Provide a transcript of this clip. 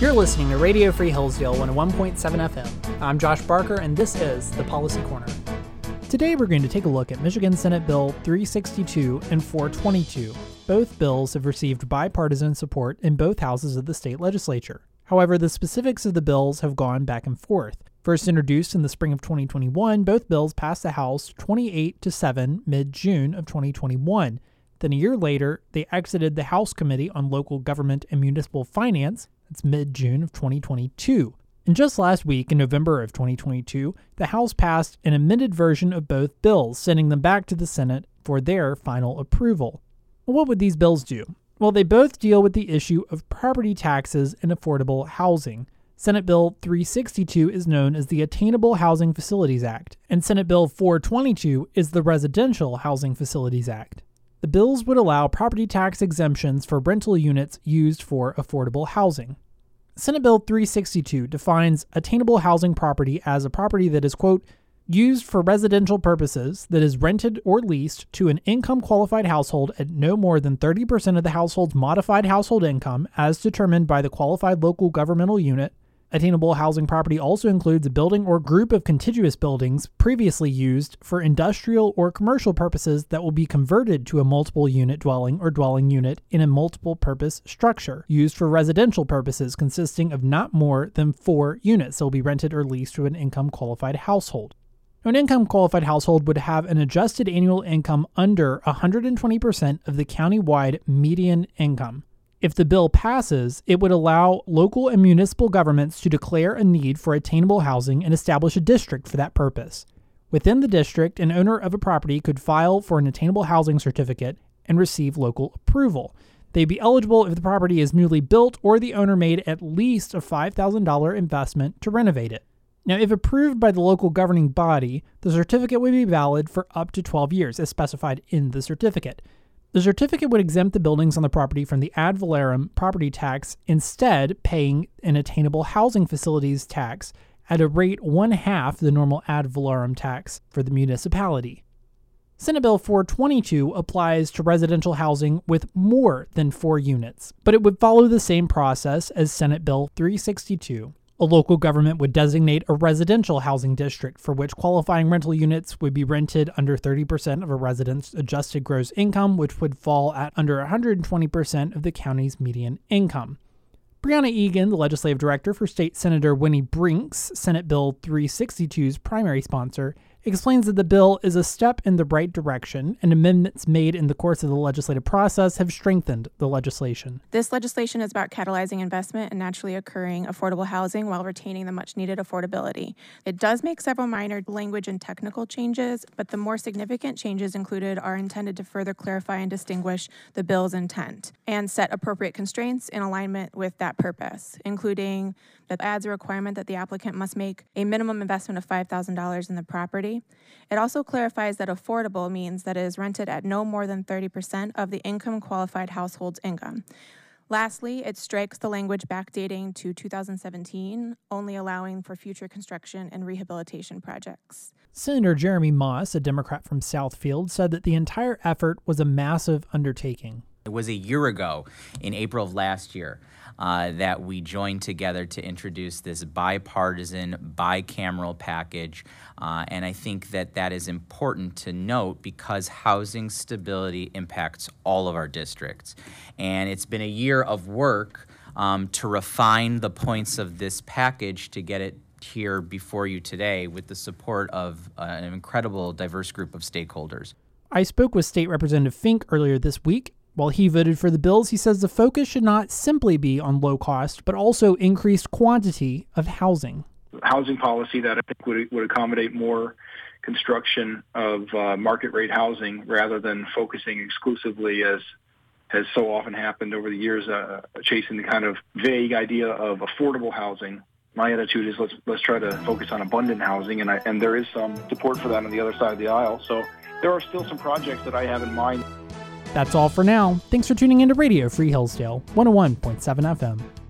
You're listening to Radio Free Hillsdale 101.7 FM. I'm Josh Barker, and this is the Policy Corner. Today, we're going to take a look at Michigan Senate Bill 362 and 422. Both bills have received bipartisan support in both houses of the state legislature. However, the specifics of the bills have gone back and forth. First introduced in the spring of 2021, both bills passed the House 28 to 7 mid June of 2021. Then a year later, they exited the House Committee on Local Government and Municipal Finance it's mid June of 2022. And just last week, in November of 2022, the House passed an amended version of both bills, sending them back to the Senate for their final approval. What would these bills do? Well, they both deal with the issue of property taxes and affordable housing. Senate Bill 362 is known as the Attainable Housing Facilities Act, and Senate Bill 422 is the Residential Housing Facilities Act. The bills would allow property tax exemptions for rental units used for affordable housing. Senate Bill 362 defines attainable housing property as a property that is, quote, used for residential purposes that is rented or leased to an income qualified household at no more than 30% of the household's modified household income as determined by the qualified local governmental unit Attainable housing property also includes a building or group of contiguous buildings previously used for industrial or commercial purposes that will be converted to a multiple unit dwelling or dwelling unit in a multiple purpose structure used for residential purposes consisting of not more than four units that will be rented or leased to an income qualified household. An income qualified household would have an adjusted annual income under 120% of the countywide median income. If the bill passes, it would allow local and municipal governments to declare a need for attainable housing and establish a district for that purpose. Within the district, an owner of a property could file for an attainable housing certificate and receive local approval. They'd be eligible if the property is newly built or the owner made at least a $5,000 investment to renovate it. Now, if approved by the local governing body, the certificate would be valid for up to 12 years, as specified in the certificate. The certificate would exempt the buildings on the property from the ad valorem property tax, instead, paying an attainable housing facilities tax at a rate one half the normal ad valorem tax for the municipality. Senate Bill 422 applies to residential housing with more than four units, but it would follow the same process as Senate Bill 362. A local government would designate a residential housing district for which qualifying rental units would be rented under 30% of a resident's adjusted gross income, which would fall at under 120% of the county's median income. Brianna Egan, the legislative director for State Senator Winnie Brinks Senate Bill 362's primary sponsor, explains that the bill is a step in the right direction and amendments made in the course of the legislative process have strengthened the legislation. This legislation is about catalyzing investment in naturally occurring affordable housing while retaining the much needed affordability. It does make several minor language and technical changes, but the more significant changes included are intended to further clarify and distinguish the bill's intent and set appropriate constraints in alignment with that purpose, including that adds a requirement that the applicant must make a minimum investment of $5,000 in the property. It also clarifies that affordable means that it is rented at no more than 30% of the income qualified household's income. Lastly, it strikes the language backdating to 2017, only allowing for future construction and rehabilitation projects. Senator Jeremy Moss, a Democrat from Southfield, said that the entire effort was a massive undertaking. It was a year ago, in April of last year, uh, that we joined together to introduce this bipartisan, bicameral package. Uh, and I think that that is important to note because housing stability impacts all of our districts. And it's been a year of work um, to refine the points of this package to get it here before you today with the support of uh, an incredible diverse group of stakeholders. I spoke with State Representative Fink earlier this week while he voted for the bills, he says the focus should not simply be on low cost, but also increased quantity of housing. Housing policy that I think would, would accommodate more construction of uh, market rate housing rather than focusing exclusively as has so often happened over the years, uh, chasing the kind of vague idea of affordable housing. My attitude is let's let's try to focus on abundant housing, and I, and there is some support for that on the other side of the aisle. So there are still some projects that I have in mind. That's all for now. Thanks for tuning into Radio Free Hillsdale 101.7 FM.